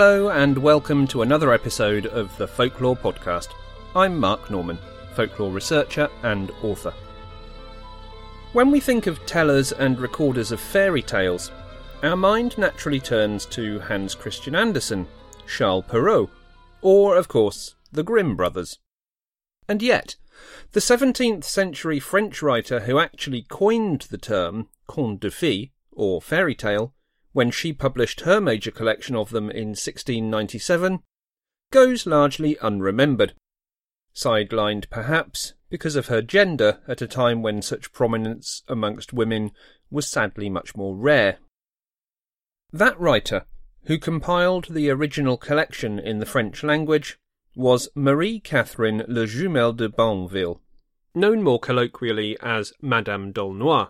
Hello, and welcome to another episode of the Folklore Podcast. I'm Mark Norman, folklore researcher and author. When we think of tellers and recorders of fairy tales, our mind naturally turns to Hans Christian Andersen, Charles Perrault, or, of course, the Grimm brothers. And yet, the 17th century French writer who actually coined the term conte de fées, or fairy tale, when she published her major collection of them in 1697, goes largely unremembered. Sidelined perhaps because of her gender at a time when such prominence amongst women was sadly much more rare. That writer, who compiled the original collection in the French language, was Marie Catherine Le Jumel de Barneville, known more colloquially as Madame d'Aulnoy.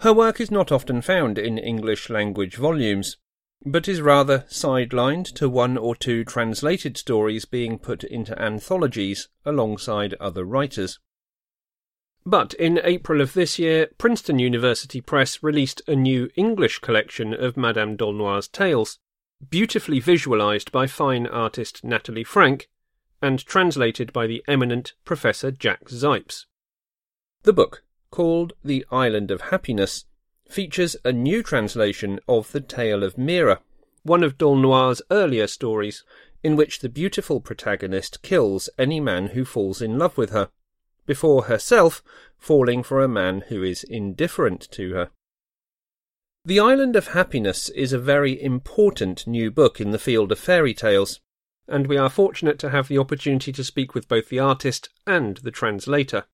Her work is not often found in English language volumes, but is rather sidelined to one or two translated stories being put into anthologies alongside other writers. But in April of this year, Princeton University Press released a new English collection of Madame d'Aulnoy's tales, beautifully visualized by fine artist Natalie Frank and translated by the eminent Professor Jack Zipes. The book called The Island of Happiness, features a new translation of The Tale of Mira, one of d'Aulnoy's earlier stories, in which the beautiful protagonist kills any man who falls in love with her, before herself falling for a man who is indifferent to her. The Island of Happiness is a very important new book in the field of fairy tales, and we are fortunate to have the opportunity to speak with both the artist and the translator.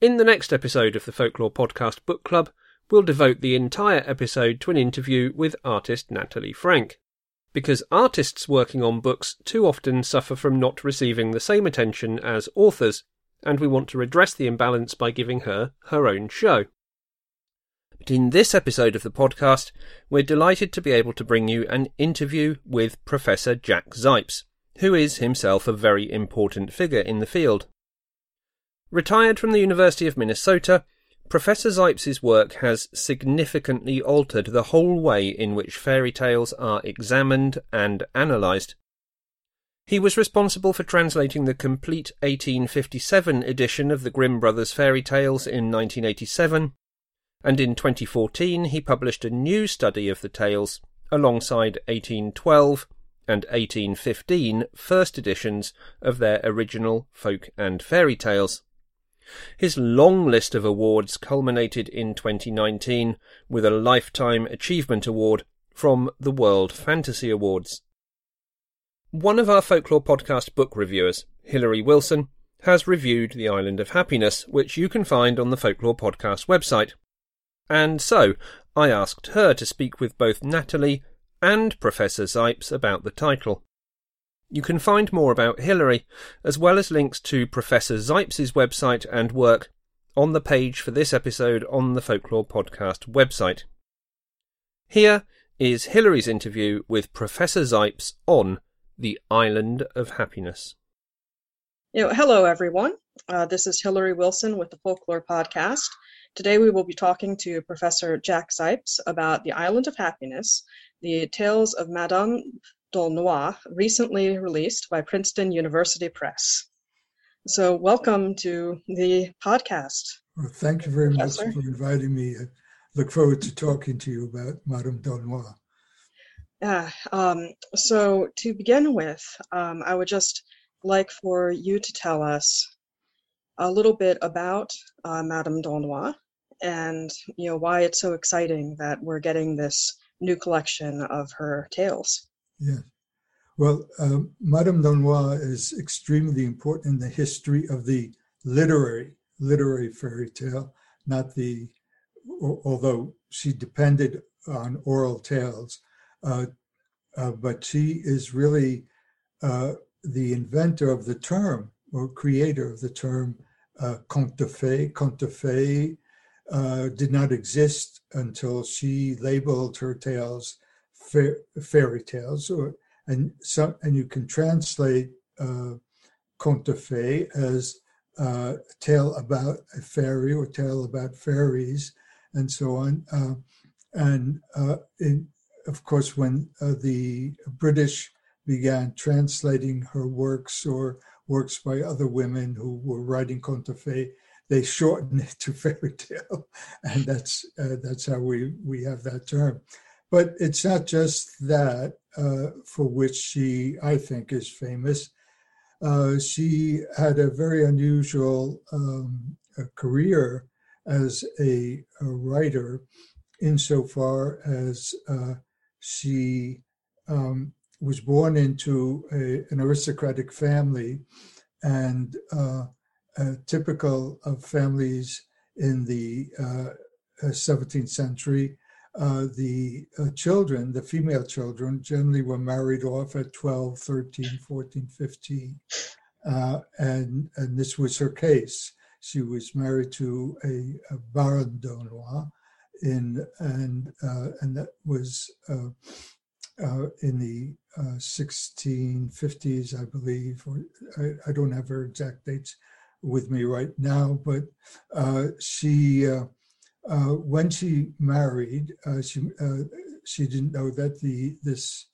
In the next episode of the Folklore Podcast Book Club, we'll devote the entire episode to an interview with artist Natalie Frank. Because artists working on books too often suffer from not receiving the same attention as authors, and we want to redress the imbalance by giving her her own show. But in this episode of the podcast, we're delighted to be able to bring you an interview with Professor Jack Zipes, who is himself a very important figure in the field. Retired from the University of Minnesota, Professor Zipes' work has significantly altered the whole way in which fairy tales are examined and analysed. He was responsible for translating the complete 1857 edition of the Grimm Brothers fairy tales in 1987, and in 2014 he published a new study of the tales alongside 1812 and 1815 first editions of their original folk and fairy tales. His long list of awards culminated in 2019 with a Lifetime Achievement Award from the World Fantasy Awards. One of our Folklore Podcast book reviewers, Hilary Wilson, has reviewed The Island of Happiness, which you can find on the Folklore Podcast website. And so, I asked her to speak with both Natalie and Professor Zipes about the title. You can find more about Hilary, as well as links to Professor Zipes' website and work, on the page for this episode on the Folklore Podcast website. Here is Hilary's interview with Professor Zipes on the Island of Happiness. You know, hello, everyone. Uh, this is Hilary Wilson with the Folklore Podcast. Today we will be talking to Professor Jack Zipes about the Island of Happiness, the tales of Madame d'Aulnoy, recently released by Princeton University Press. So, welcome to the podcast. Well, thank you very Professor. much for inviting me. I look forward to talking to you about Madame d'Aulnoy. Yeah. Um, so, to begin with, um, I would just like for you to tell us a little bit about uh, Madame d'Aulnoy and you know why it's so exciting that we're getting this new collection of her tales. Yeah. Well, um, Madame d'Aulnoy is extremely important in the history of the literary literary fairy tale, not the, although she depended on oral tales, uh, uh, but she is really uh, the inventor of the term or creator of the term uh, conte de fées. Conte de fées uh, did not exist until she labeled her tales fairy tales, or and so and you can translate uh, conte de fées as uh, a tale about a fairy or tale about fairies and so on. Uh, and uh, in of course, when uh, the British began translating her works or works by other women who were writing conte fe, they shortened it to fairy tale, and that's uh, that's how we we have that term. But it's not just that uh, for which she, I think, is famous. Uh, she had a very unusual um, a career as a, a, writer, insofar as uh, she um, was born into a, an aristocratic family, and uh, typical of families in the 17th uh, century uh, the uh, children, the female children, generally were married off at 12, 13, 14, 15. Uh, and, and this was her case. She was married to a, a Baron d'Aulnoy, in, and, uh, and that was uh, in the 1650s, I believe. Or I, I, don't have her exact dates with me right now, but she uh, when she married, uh, she uh, she didn't know that the this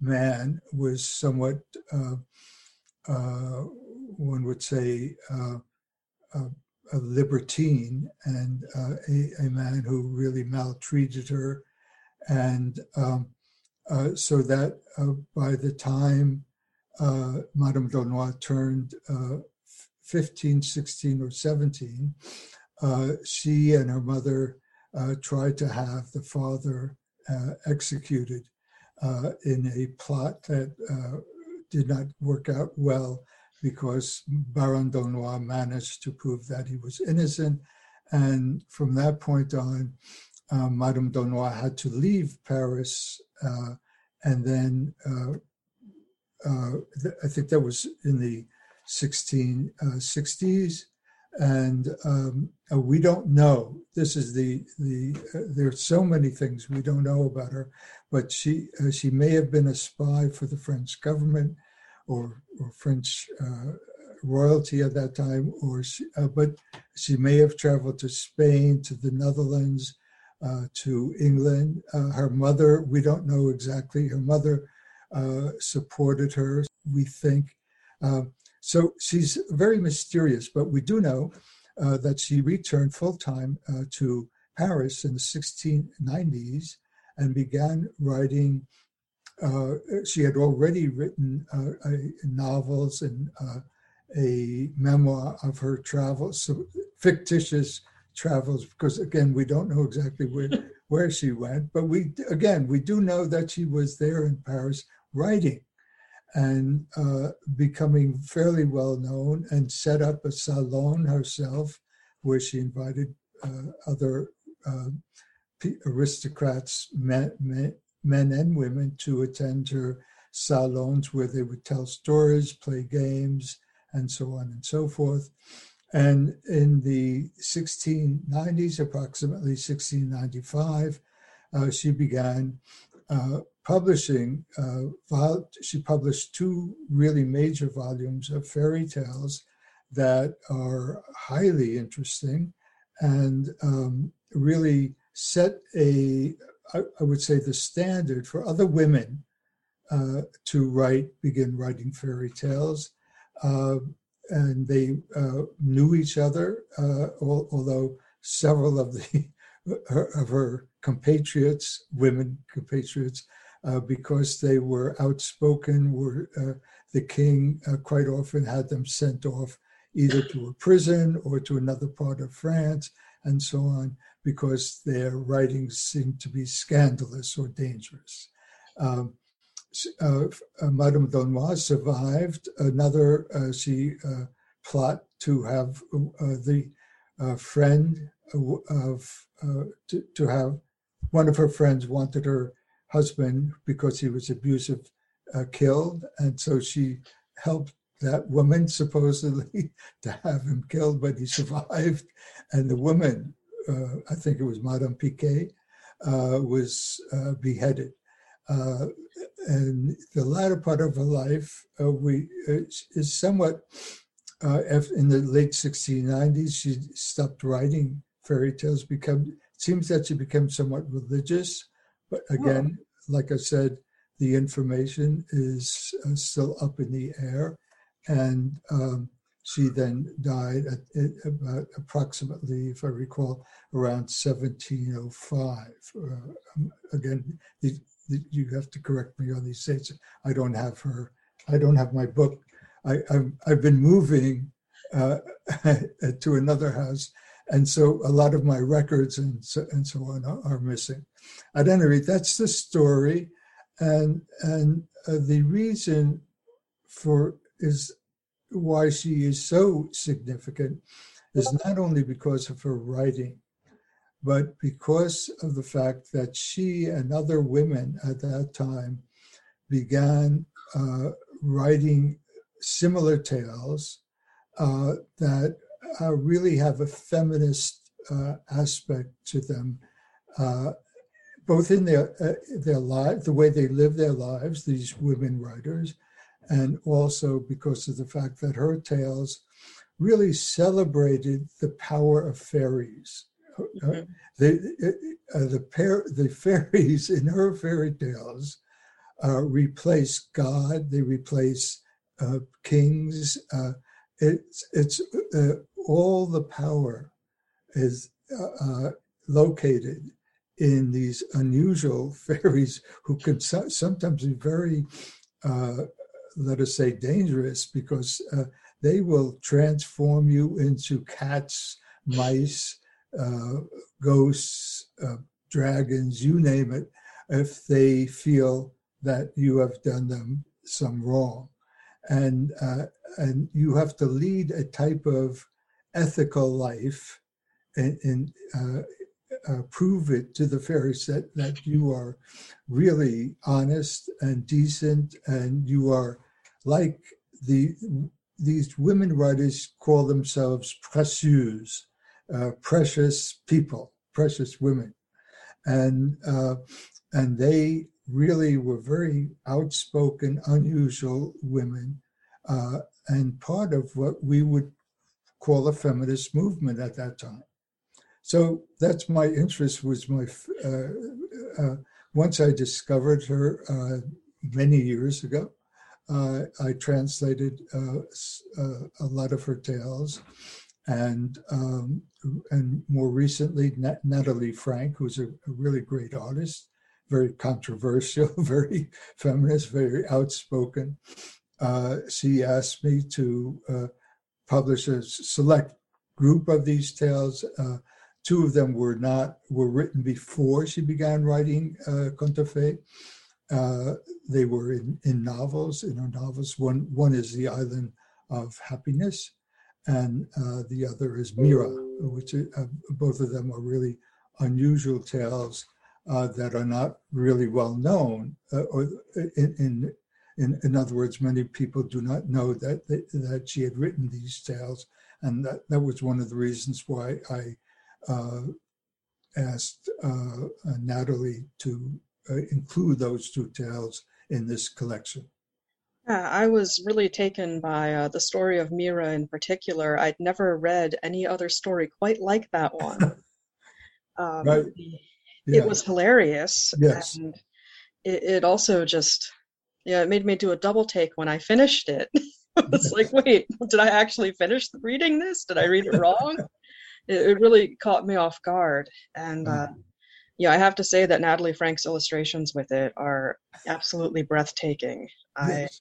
man was somewhat uh, uh, one would say uh, a, libertine and a, a, man who really maltreated her, and um, so that by the time Madame d'Aulnoy turned 15, 16, or 17, uh, she and her mother uh, tried to have the father uh, executed uh, in a plot that uh, did not work out well because Baron d'Aulnoy managed to prove that he was innocent. And from that point on, Madame d'Aulnoy had to leave Paris and then I think that was in the 1660s and um, uh, we don't know. This is the the. Uh, there's so many things we don't know about her, but she uh, she may have been a spy for the French government, or or French uh, royalty at that time, or she, uh, but she may have traveled to Spain, to the Netherlands, uh, to England. her mother, we don't know exactly. Her mother supported her. We think. So she's very mysterious, but we do know uh, that she returned full time uh, to Paris in the 1690s and began writing. Uh, she had already written uh, novels and uh, a memoir of her travels, so fictitious travels, because again, we don't know exactly where, where she went, but we, again, we do know that she was there in Paris writing and uh, becoming fairly well known and set up a salon herself where she invited uh, other uh, aristocrats, men, men, men, and women, to attend her salons where they would tell stories, play games, and so on and so forth. And in the 1690s, approximately 1695, uh, she began uh, publishing, uh, she published two really major volumes of fairy tales that are highly interesting and um, really set a, I, I, would say, the standard for other women uh, to write, begin writing fairy tales. Uh, and they uh, knew each other, uh, although several of the of her compatriots, women compatriots, uh, because they were outspoken. Were uh, the king uh, quite often had them sent off either to a prison or to another part of France, and so on, because their writings seemed to be scandalous or dangerous. Um, uh, uh, Madame d'Aulnoy survived another. Uh, she plot to have the friend of to, to have one of her friends wanted her husband, because he was abusive, uh, killed. And so she helped that woman supposedly to have him killed, but he survived. And the woman, uh, I think it was Madame Tiquet, uh, was uh, beheaded. Uh, and the latter part of her life uh, we is somewhat in the late 1690s. She stopped writing fairy tales. Become seems that she became somewhat religious, but again, like I said, the information is uh, still up in the air. And um, she then died at, at, about approximately, if I recall, around 1705. Uh, um, again, the, the, you have to correct me on these dates. I don't have her, I don't have my book. I, I've, I've been moving uh, to another house. And so a lot of my records and so, and so on are, are missing. At any rate, that's the story. And, and uh, the reason for is why she is so significant is not only because of her writing, but because of the fact that she and other women at that time began uh, writing similar tales uh, that uh, really have a feminist uh, aspect to them, uh, both in their uh, their life, the way they live their lives. These women writers, and also because of the fact that her tales really celebrated the power of fairies. Mm-hmm. the the pair the fairies in her fairy tales replace God. They replace kings it's it's uh, all the power is uh, uh located in these unusual fairies who can so- sometimes be very, uh, let us say, dangerous because uh, they will transform you into cats, mice, uh, ghosts, dragons, you name it, if they feel that you have done them some wrong and uh, and you have to lead a type of ethical life and, and uh, uh, prove it to the fairies that, that you are really honest and decent and you are like the these women writers call themselves précieuses, uh, precious people, precious women, and uh, and they really were very outspoken, unusual women, uh, and part of what we would call a feminist movement at that time. So that's my interest. Was my uh, uh, once I discovered her uh, many years ago, uh, I translated uh, a lot of her tales, and um, and more recently Natalie Frank, who's a, a really great artist, very controversial, very feminist, very outspoken. Uh, she asked me to uh, publish a select group of these tales. Uh, two of them were not were written before she began writing uh, conte uh, they were in, in novels, in her novels. One one is The Island of Happiness, and uh, the other is Mira, which uh, both of them are really unusual tales uh, that are not really well known, uh, or in, in, in, in other words, many people do not know that, that she had written these tales, and that, that was one of the reasons why I uh, asked uh, uh, Natalie to uh, include those two tales in this collection. Yeah, I was really taken by the story of Mira in particular. I'd never read any other story quite like that one. Um, right yeah. it was hilarious. Yes. And it, it, also just, yeah, it made me do a double take when I finished it. it's like, wait, did I actually finish reading this? Did I read it wrong? it, it, really caught me off guard. And uh, yeah, I have to say that Natalie Frank's illustrations with it are absolutely breathtaking. Yes.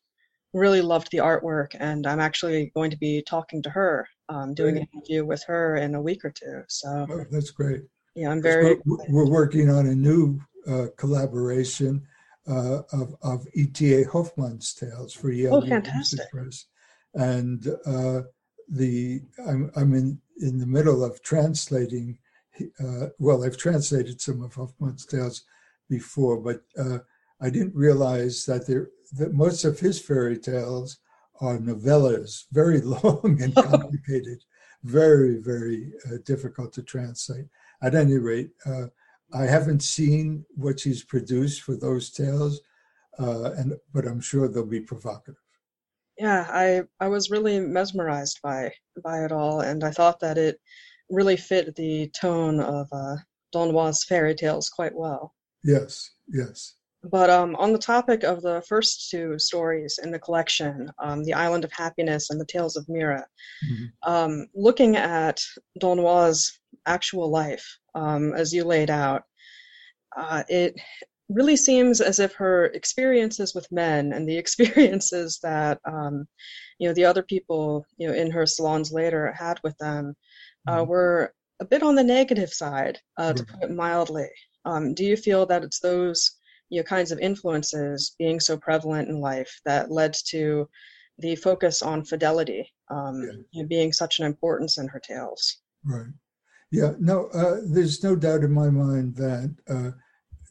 I really loved the artwork, and I'm actually going to be talking to her, um, doing great. an interview with her in a week or two. So oh, that's great. Yeah, I'm very. We're, we're working on a new uh, collaboration uh, of of E.T.A. Hoffmann's tales for Yale oh, fantastic. Press, and uh, the I'm I'm in in the middle of translating. Uh, well, I've translated some of Hoffmann's tales before, but uh, I didn't realize that there that most of his fairy tales are novellas, very long and complicated, very very uh, difficult to translate at any rate, uh, I haven't seen what she's produced for those tales, uh, and but I'm sure they'll be provocative. Yeah, I I was really mesmerized by by it all, and I thought that it really fit the tone of uh, d'Aulnoy's fairy tales quite well. Yes, yes. But um, on the topic of the first two stories in the collection, um, The Island of Happiness and The Tales of Mira, mm-hmm. um, looking at D'Aulnoy's actual life, um, as you laid out, uh, it really seems as if her experiences with men and the experiences that um, you know the other people you know in her salons later had with them uh, mm-hmm. were a bit on the negative side, uh, to put it mildly. Um, do you feel that it's those you know kinds of influences being so prevalent in life that led to the focus on fidelity um, yeah. you know, being such an importance in her tales? Right. Yeah. No. Uh, there's no doubt in my mind that uh,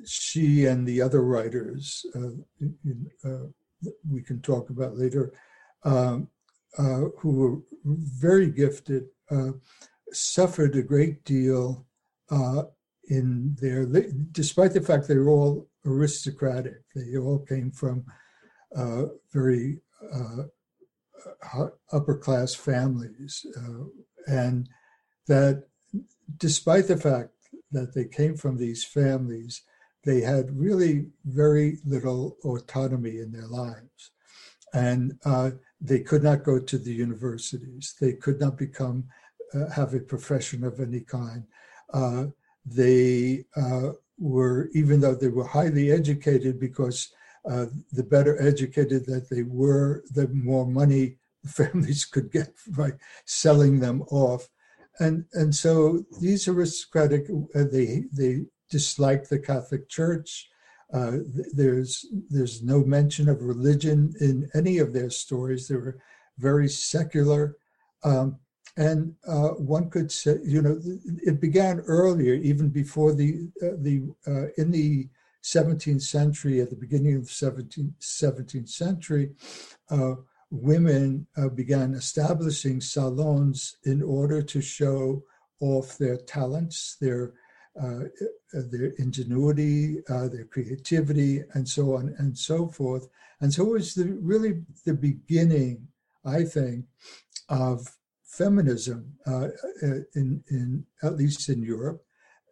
she and the other writers uh, uh, we can talk about later, um, uh, who were very gifted, uh, suffered a great deal in their, despite the fact they were all aristocratic. They all came from very upper class families. And that despite the fact that they came from these families, they had really very little autonomy in their lives. And uh, they could not go to the universities. They could not become, uh, have a profession of any kind. Uh, they uh, were, even though they were highly educated, because uh, the better educated that they were, the more money families could get by selling them off. And, and so these aristocratic, uh, they, they disliked the Catholic Church. Uh, there's, there's no mention of religion in any of their stories. They were very secular. Um, and uh, one could say, you know, it began earlier, even before the uh, the uh, in the 17th century, at the beginning of the 17th, 17th century, women uh, began establishing salons in order to show off their talents, their uh, their ingenuity, their creativity, and so on and so forth. And so it was the, really the beginning, I think, of feminism uh, uh, in, in at least in Europe,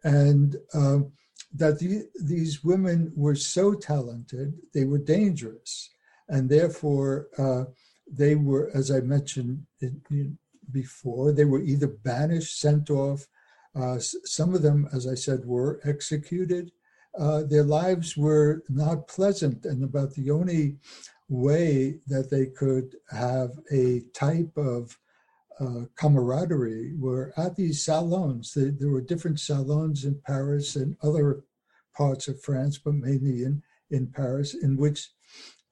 and um, that the, these women were so talented, they were dangerous, and therefore uh, they were, as I mentioned before, they were either banished, sent off. Uh, some of them, as I said, were executed. Uh, their lives were not pleasant, and about the only way that they could have a type of uh, camaraderie were at these salons. They, there were different salons in Paris and other parts of France, but mainly in, in Paris, in which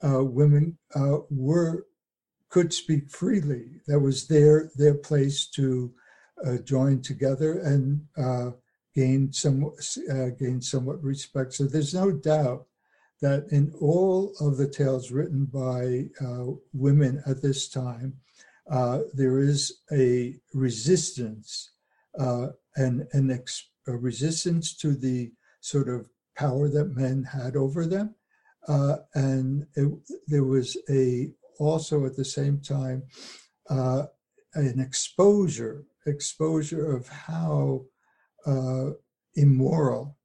uh, women uh, were could speak freely. That was their their place to uh, join together and uh, gain some uh, gain somewhat respect. So there's no doubt that in all of the tales written by women at this time, there is a resistance and an ex- a resistance to the sort of power that men had over them, uh, and it, there was a also at the same time uh, an exposure exposure of how uh, immoral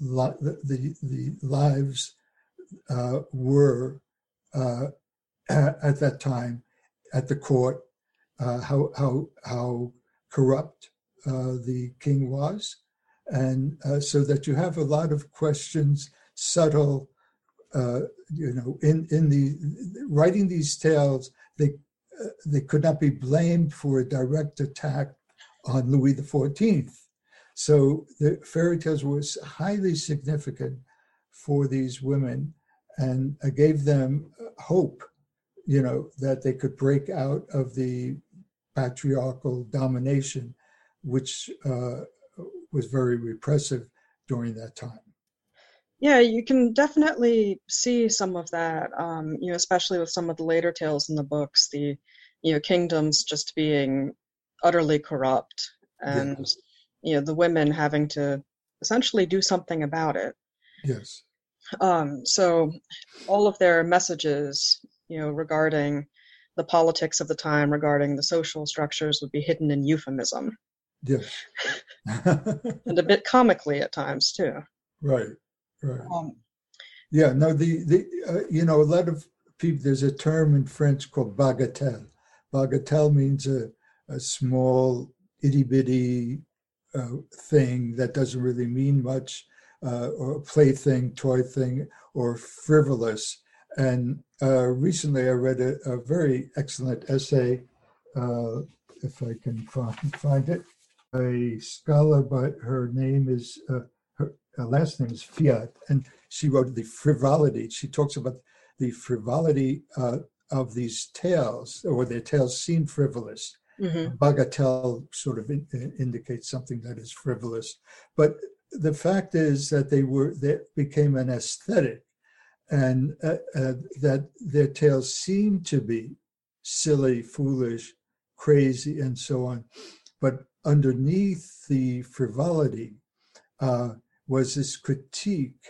li- the, the, the lives uh, were at that time at the court, uh, how how how corrupt uh, the king was, and uh, so that you have a lot of questions, subtle. Uh, you know, in in the writing these tales, they uh, they could not be blamed for a direct attack on Louis Fourteenth. So the fairy tales was highly significant for these women and gave them hope you know, that they could break out of the patriarchal domination, which uh, was very repressive during that time. Yeah, you can definitely see some of that, um, you know, especially with some of the later tales in the books, the, you know, kingdoms just being utterly corrupt and, yes. you know, the women having to essentially do something about it. Yes. Um, so all of their messages, you know, regarding the politics of the time, regarding the social structures, would be hidden in euphemism. Yes. and a bit comically at times too. Right. Right. Um, Yeah, no, the the uh, you know a lot of people. There's a term in French called bagatelle. Bagatelle means a a small itty bitty uh, thing that doesn't really mean much, uh, or plaything, toy thing, or frivolous. And uh, recently, I read a, a, very excellent essay, uh, if I can find, find it. A scholar, but her name is uh, her last name is Fiat, and she wrote the frivolity. She talks about the frivolity uh, of these tales, or their tales seem frivolous. Mm-hmm. Bagatelle sort of in, in indicates something that is frivolous, but the fact is that they were they became an aesthetic, and uh, uh, that their tales seem to be silly, foolish, crazy, and so on, but underneath the frivolity uh, was this critique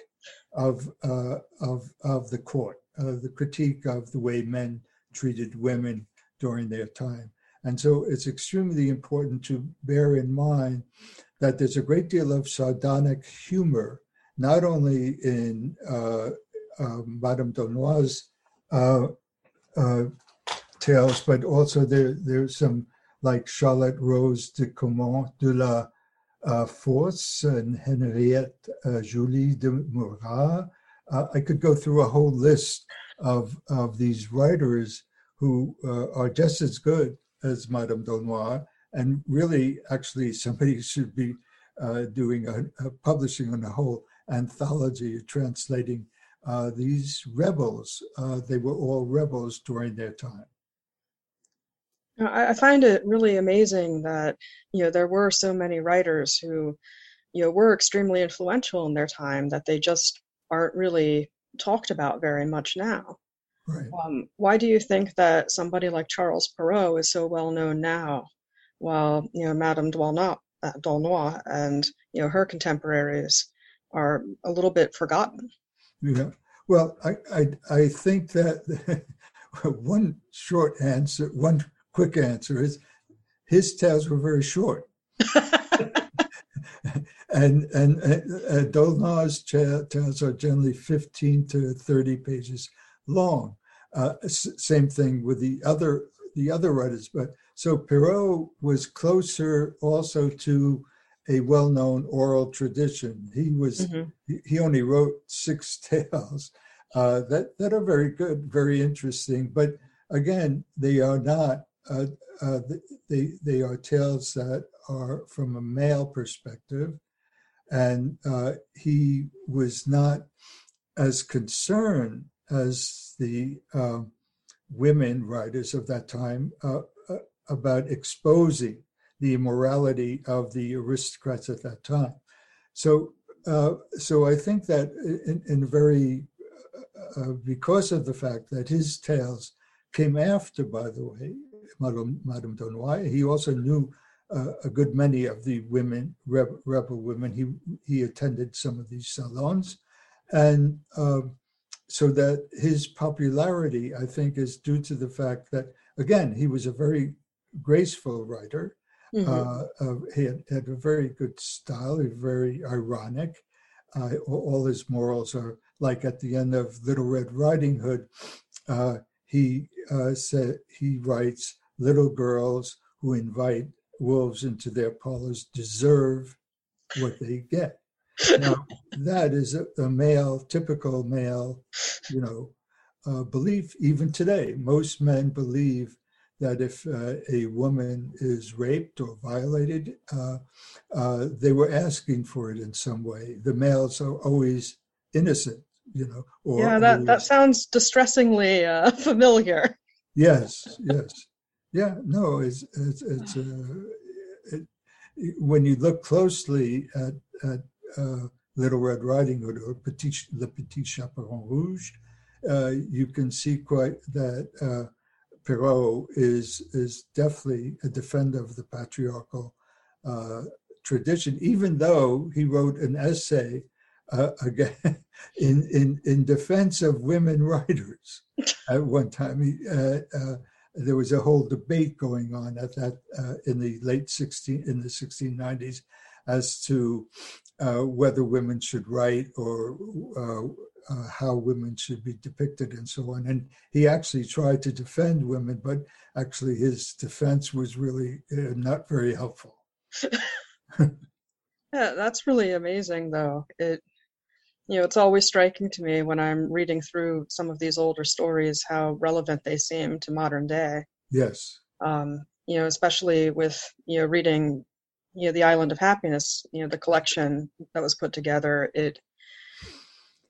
of uh, of of the court, uh, the critique of the way men treated women during their time. And so it's extremely important to bear in mind that there's a great deal of sardonic humor, not only in uh, uh, Madame d'Aulnoy's uh, uh, tales, but also there, there's some like Charlotte Rose de Caumont de la Force and Henriette uh, Julie de Murat. Uh, I could go through a whole list of, of these writers who uh, are just as good as Madame d'Aulnoy. And really, actually, somebody should be uh, doing a, a, publishing on a whole anthology translating uh, these rebels. they were all rebels during their time. I find it really amazing that you know there were so many writers who you know were extremely influential in their time that they just aren't really talked about very much now. Right. Um, why do you think that somebody like Charles Perrault is so well known now, while you know Madame d'Aulnoy, uh, and you know her contemporaries are a little bit forgotten? Yeah. Well, I I, I think that one short answer, one quick answer is his tales were very short. and and uh, D'Aulnoy's tales are generally 15 to 30 pages long. Uh, same thing with the other the other writers, but so Perrault was closer also to a well-known oral tradition. He was mm-hmm. he, he, only wrote six tales uh, that that are very good, very interesting, but again, they are not uh, uh, they, they are tales that are from a male perspective. And uh, he was not as concerned as the uh, women writers of that time uh, uh, about exposing the immorality of the aristocrats at that time. So, so I think that in, in very because of the fact that his tales came after, by the way, Madame, Madame d'Aulnoy. He also knew uh, a good many of the women, rebel, rebel, women. He he attended some of these salons, and uh, so that his popularity, I think, is due to the fact that again he was a very graceful writer. Mm-hmm. Uh, uh he had, had, a very good style. He was very ironic. Uh, all his morals are like at the end of Little Red Riding Hood. He uh, said he writes little girls who invite wolves into their parlors deserve what they get. Now that is a, a male, typical male, you know, uh, belief. Even today, most men believe that if uh, a woman is raped or violated, uh, uh they were asking for it in some way. The males are always innocent you know. Or, yeah, that, that sounds distressingly uh, familiar. Yes, yes. Yeah, no, it's, it's, it's uh, it, when you look closely at, at uh, Little Red Riding Hood or Petit, Le Petit Chaperon Rouge, uh, you can see quite that uh, Perrault is is definitely a defender of the patriarchal uh, tradition, even though he wrote an essay uh, again in, in in defense of women writers. At one time, he, uh, uh, there was a whole debate going on at that uh, in the late 16 in the 1690s as to uh, whether women should write or uh, how women should be depicted and so on. And he actually tried to defend women, but actually his defense was really uh, not very helpful. yeah, that's really amazing, though. It, you know, it's always striking to me when I'm reading through some of these older stories how relevant they seem to modern day. Yes. Um, you know, especially with you know reading, you know, the Island of Happiness, you know, the collection that was put together. It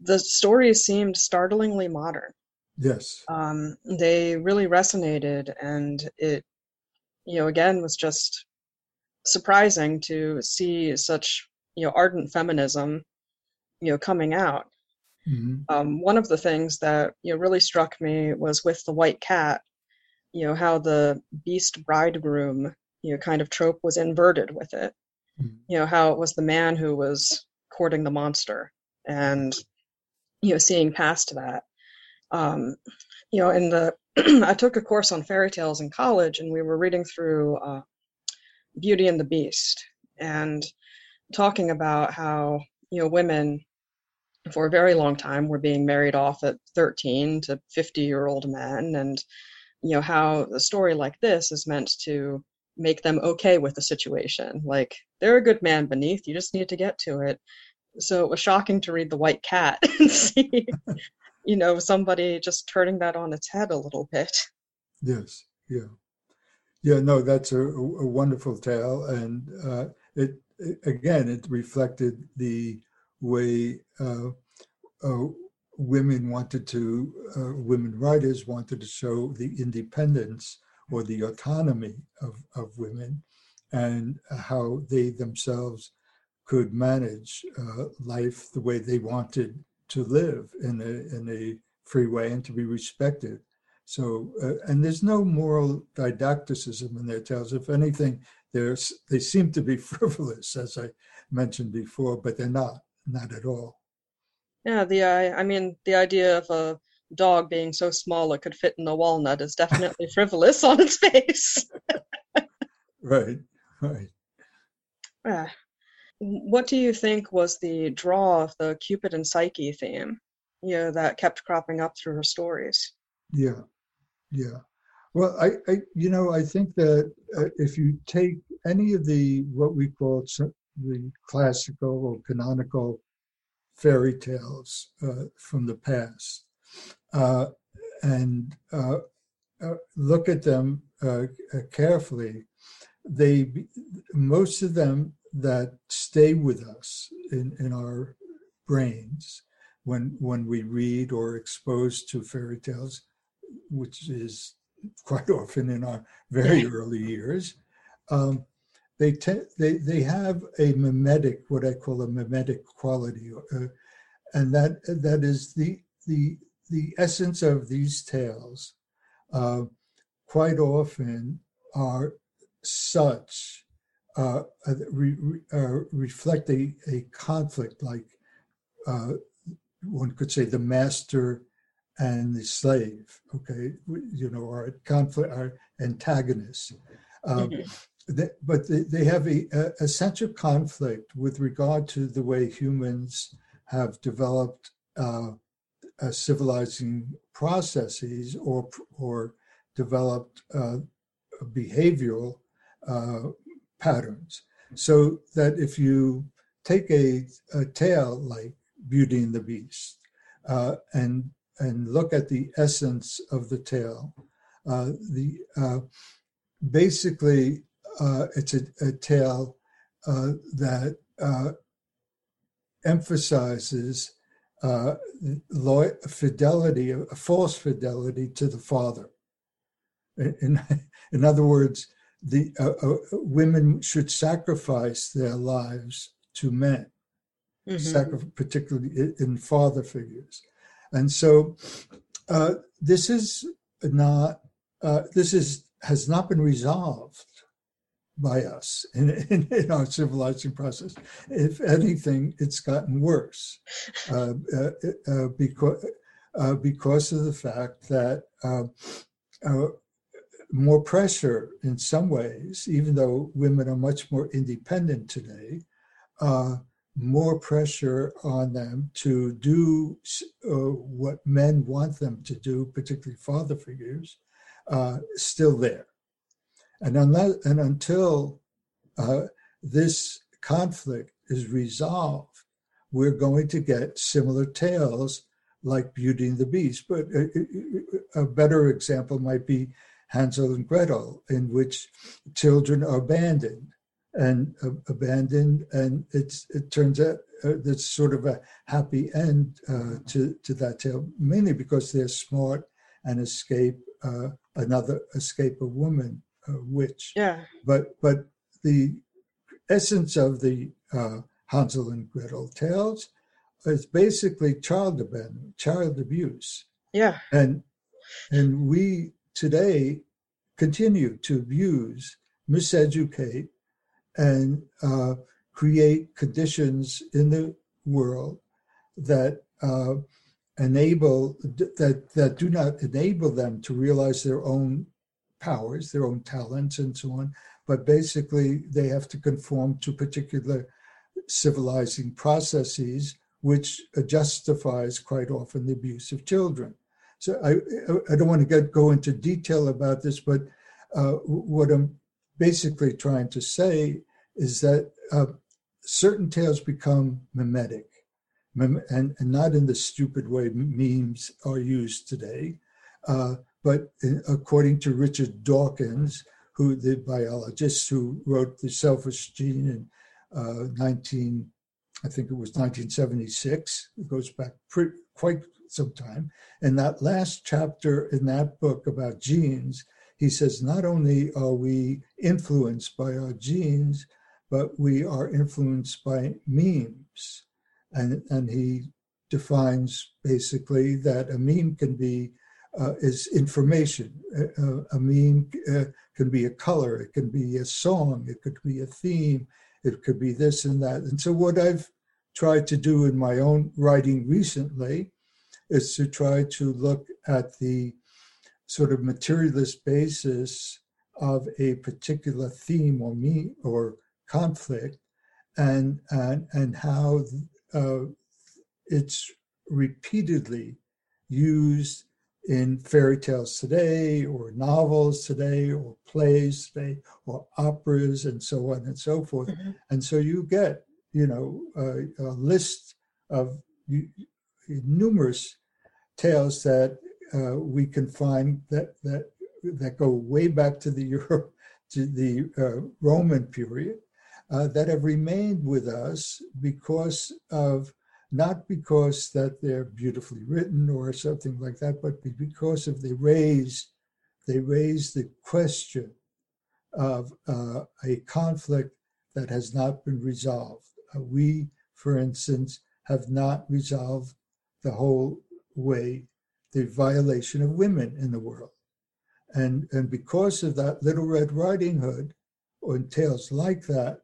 the stories seemed startlingly modern. Yes. Um, they really resonated, and it, you know, again was just surprising to see such you know ardent feminism, you know, coming out. Mm-hmm. Um, one of the things that you know really struck me was with the white cat, you know, how the beast bridegroom, you know, kind of trope was inverted with it. Mm-hmm. You know, how it was the man who was courting the monster, and you know, seeing past that. Um, you know, in the I took a course on fairy tales in college, and we were reading through uh, Beauty and the Beast, and talking about how you know women for a very long time were being married off at 13 to 50 year old men and you know how a story like this is meant to make them okay with the situation like they're a good man beneath you just need to get to it so it was shocking to read the white cat and see you know somebody just turning that on its head a little bit Yes. Yeah. Yeah. No, that's a, a wonderful tale, and uh, it, it again it reflected the way uh, uh, women wanted to, uh, women writers wanted to show the independence or the autonomy of, of women, and how they themselves could manage uh, life the way they wanted to live in a in a free way and to be respected. So, uh, and there's no moral didacticism in their tales. If anything, there's they seem to be frivolous, as I mentioned before, but they're not, not at all. yeah the i mean the idea of a dog being so small it could fit in a walnut is definitely frivolous on its face Right, right. yeah. what do you think was the draw of the cupid and psyche theme you know that kept cropping up through her stories Yeah, yeah. Well, I, I you know, I think that uh, if you take any of the what we call the classical or canonical fairy tales uh, from the past uh, and uh, uh, look at them uh, carefully, they most of them that stay with us in, in our brains when when we read or exposed to fairy tales which is quite often in our very early years, um, they, te- they they have a mimetic, what I call a mimetic quality, uh, and that that is the the the essence of these tales. Uh, quite often are such uh, uh, re, re, uh, reflect a, a conflict, like uh, one could say the master and the slave, okay, you know, are conflict, are antagonists. Um, th- but they, they have a, a, central conflict with regard to the way humans have developed uh, uh, civilizing processes or or developed uh, behavioral uh, patterns. So that if you take a, a tale like Beauty and the Beast uh, and and look at the essence of the tale. Uh, the uh, basically uh, it's a, a tale uh, that uh, emphasizes uh, loy- fidelity, a false fidelity to the father. In, in other words, the women should sacrifice their lives to men, Mhm. sacri- particularly in father figures. And so uh, this is not uh, this is has not been resolved by us in, in, in our civilizing process. If anything, it's gotten worse uh, uh, uh, because uh, because of the fact that uh, more pressure in some ways, even though women are much more independent today, more pressure on them to do uh, what men want them to do, particularly father figures, uh, still there. And, unless, and until uh, this conflict is resolved, we're going to get similar tales like Beauty and the Beast. But a, a better example might be Hansel and Gretel, in which children are abandoned and uh, abandoned, and it's it turns out uh, that's sort of a happy end uh, to to that tale, mainly because they're smart and escape uh, another escape a woman witch. Yeah. But but the essence of the uh, Hansel and Gretel tales is basically child abandonment, child abuse. Yeah. And and we today continue to abuse, miseducate, and uh, create conditions in the world that uh, enable that that do not enable them to realize their own powers, their own talents, and so on. But basically, they have to conform to particular civilizing processes, which justifies quite often the abuse of children. So I, I don't want to get go into detail about this, but uh, what I'm basically trying to say is that uh, certain tales become mimetic, and, and, not in the stupid way memes are used today, uh, but in, according to Richard Dawkins, who the biologist who wrote The Selfish Gene in uh, 19, I think it was 1976. It goes back quite some time. And that last chapter in that book about genes, he says not only are we influenced by our genes, but we are influenced by memes. And, and he defines basically that a meme can be uh, is information. A, meme uh, can be a color, it can be a song, it could be a theme, it could be this and that. And so, what I've tried to do in my own writing recently is to try to look at the sort of materialist basis of a particular theme or me or conflict and and and how uh, it's repeatedly used in fairy tales today, or novels today, or plays today, or operas, and so on and so forth. Mm-hmm. And so you get, you know, a, a list of numerous tales that uh, we can find that that that go way back to the Euro, to the uh, Roman period, uh, that have remained with us because of not because that they're beautifully written or something like that, but because of they raise they raise the question of uh, a conflict that has not been resolved. Uh, we, for instance, have not resolved the whole way the violation of women in the world. And, and because of that, Little Red Riding Hood, or tales like that,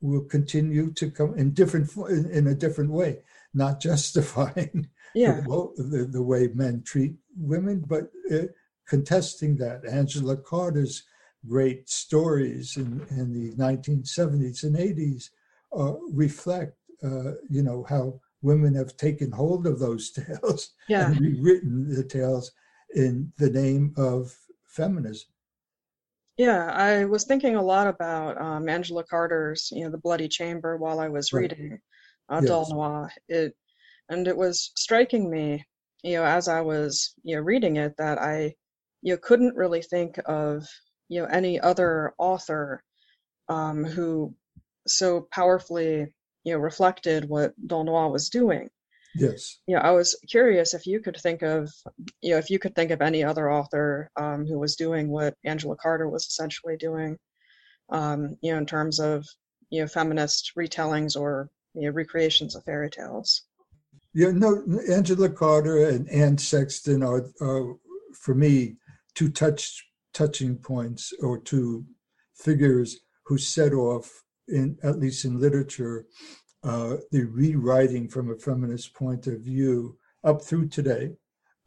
will continue to come in different in, in a different way, not justifying yeah. the, the, the, way men treat women, but uh, contesting that. Angela Carter's great stories in, in the 1970s and 80s uh, reflect, uh, you know, how women have taken hold of those tales yeah. and rewritten the tales in the name of feminism. Yeah, I was thinking a lot about um, Angela Carter's, you know, The Bloody Chamber while I was right. reading uh, yes. d'Aulnoy. It, and it was striking me, you know, as I was, you know, reading it that I, you know, couldn't really think of, you know, any other author um, who so powerfully, you know, reflected what d'Aulnoy was doing. Yes. Yeah, I was curious if you could think of, you know, if you could think of any other author um, who was doing what Angela Carter was essentially doing, um, you know, in terms of, you know, feminist retellings or you know, recreations of fairy tales. Yeah, no, Angela Carter and Anne Sexton are, are for me, two touch touching points or two figures who set off in at least in literature uh, the rewriting from a feminist point of view up through today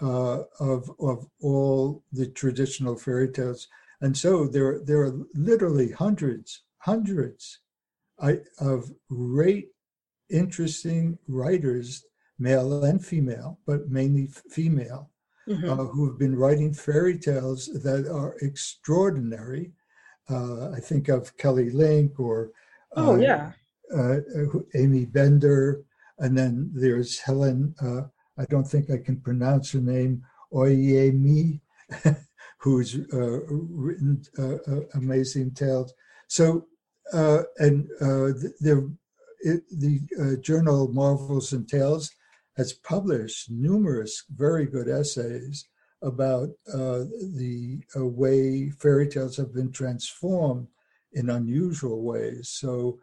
uh, of of all the traditional fairy tales, and so there there are literally hundreds hundreds I, of great interesting writers, male and female, but mainly female, mm-hmm. uh, who have been writing fairy tales that are extraordinary. Uh, I think of Kelly Link or oh uh, yeah, uh, Amy Bender, and then there's Helen. Uh, I don't think I can pronounce her name. Oyemi, who's uh, written amazing tales. So and the the journal Marvels and Tales has published numerous very good essays about uh, the uh, way fairy tales have been transformed in unusual ways. So,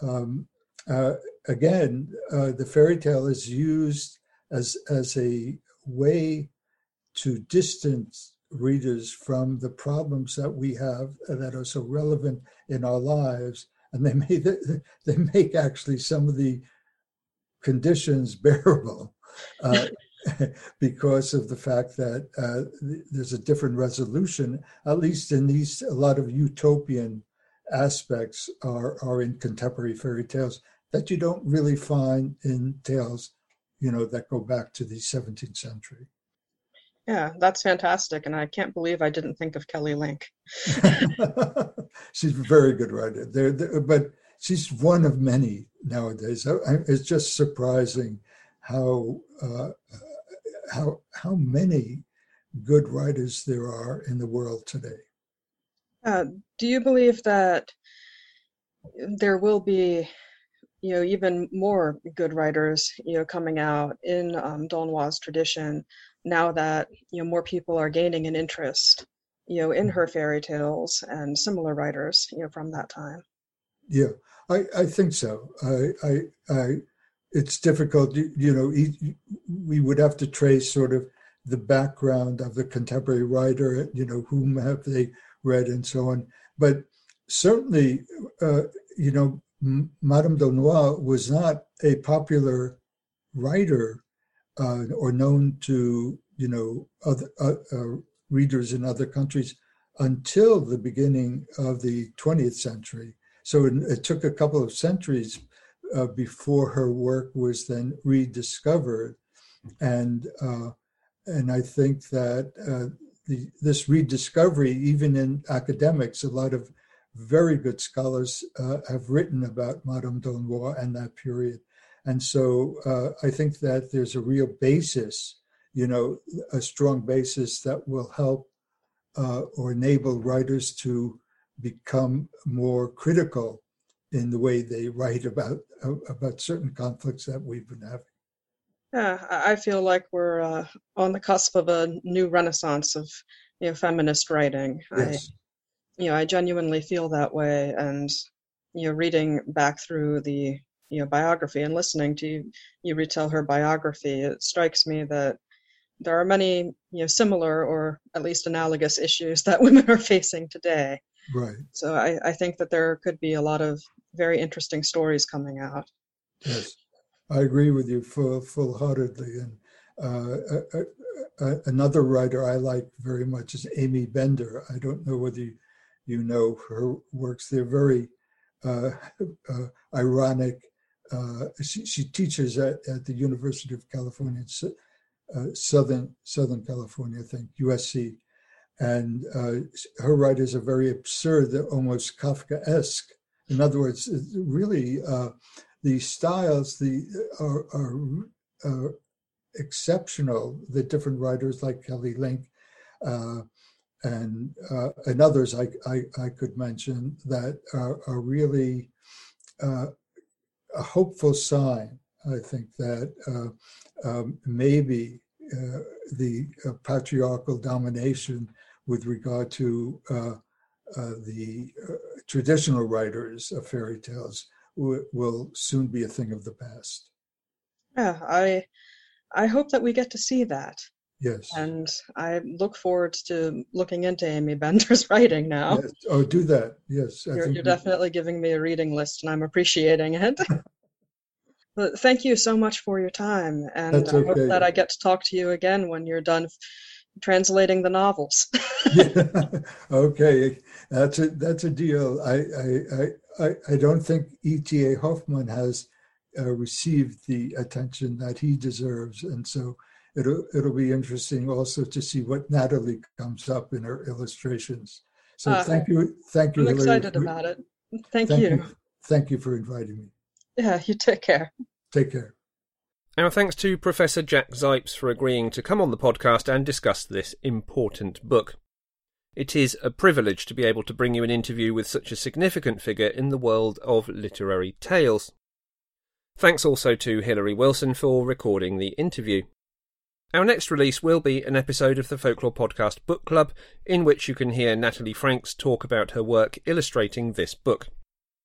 um, uh, again, uh, the fairy tale is used as as a way to distance readers from the problems that we have that are so relevant in our lives, and they make they make actually some of the conditions bearable uh, because of the fact that uh, there's a different resolution, at least in these, a lot of utopian aspects are, are in contemporary fairy tales that you don't really find in tales, you know, that go back to the 17th century. Yeah, that's fantastic. And I can't believe I didn't think of Kelly Link. she's a very good writer. There, but she's one of many nowadays. It's just surprising how uh, how how many good writers there are in the world today. Uh, do you believe that there will be, you know, even more good writers, you know, coming out in um, tradition now that you know more people are gaining an interest, you know, in her fairy tales and similar writers, you know, from that time? Yeah, I, I think so. I, I, I, it's difficult, you, you know, we would have to trace sort of the background of the contemporary writer, you know, whom have they read and so on. But certainly, uh, you know, Madame d'Aulnoy was not a popular writer uh, or known to, you know, other uh, uh readers in other countries until the beginning of the 20th century. So it, it took a couple of centuries uh, before her work was then rediscovered, and uh, and I think that the, this rediscovery, even in academics, a lot of very good scholars uh, have written about Madame d'Aulnoy and that period, and so uh, I think that there's a real basis, you know, a strong basis that will help uh, or enable writers to become more critical in the way they write about about certain conflicts that we've been having. Yeah, I feel like we're uh, on the cusp of a new renaissance of you know feminist writing. Yes. I, you know, I genuinely feel that way, and you know, reading back through the you know biography and listening to you, you retell her biography, it strikes me that there are many you know similar or at least analogous issues that women are facing today. Right. So I, I think that there could be a lot of very interesting stories coming out. Yes, I agree with you full full heartedly. And uh, uh, uh, another writer I like very much is Amy Bender. I don't know whether you, you know her works. They're very uh, uh, ironic. Uh, she, she, teaches at, at the University of California, Southern Southern California, I think USC and uh, her writers are very absurd, they're almost Kafkaesque. In other words, really uh, the styles the are, are uh, exceptional. The different writers like Kelly Link uh, and uh, and others I, I, I could mention that are, are really uh, a hopeful sign. I think that um, maybe uh, the uh, patriarchal domination with regard to uh, uh, the uh, traditional writers of fairy tales will soon be a thing of the past. Yeah, I I hope that we get to see that. Yes. And I look forward to looking into Amy Bender's writing now. Yes. Oh, do that. Yes. You're, you're definitely giving me a reading list and I'm appreciating it. but thank you so much for your time. And That's I hope that I get to talk to you again when you're done translating the novels. yeah. Okay, that's a that's a deal. I I I I don't think E.T.A. Hoffmann has uh, received the attention that he deserves. And so it'll it'll be interesting also to see what Natalie comes up in her illustrations. So uh, thank you, thank you. I'm Hillary. excited about it. Thank, thank you. you. Thank you for inviting me. Yeah, you take care. Take care. Our thanks to Professor Jack Zipes for agreeing to come on the podcast and discuss this important book. It is a privilege to be able to bring you an interview with such a significant figure in the world of literary tales. Thanks also to Hilary Wilson for recording the interview. Our next release will be an episode of the Folklore Podcast Book Club, in which you can hear Natalie Franks talk about her work illustrating this book.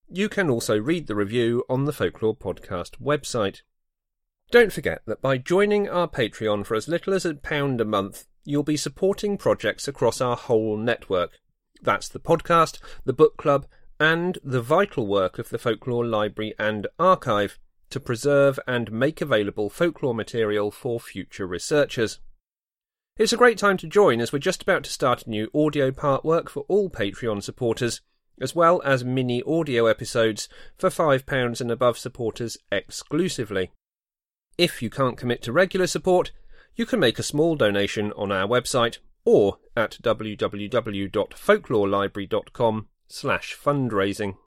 You can also read the review on the Folklore Podcast website. Don't forget that by joining our Patreon for as little as a pound a month, you'll be supporting projects across our whole network. That's the podcast, the book club, and the vital work of the Folklore Library and Archive to preserve and make available folklore material for future researchers. It's a great time to join as we're just about to start a new audio part work for all Patreon supporters, as well as mini audio episodes for £5 and above supporters exclusively. If you can't commit to regular support, you can make a small donation on our website or at www.folklorelibrary.com slash fundraising.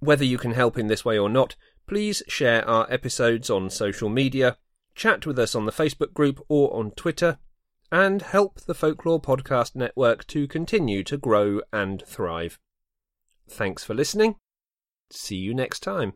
Whether you can help in this way or not, Please share our episodes on social media, chat with us on the Facebook group or on Twitter, and help the Folklore Podcast Network to continue to grow and thrive. Thanks for listening. See you next time.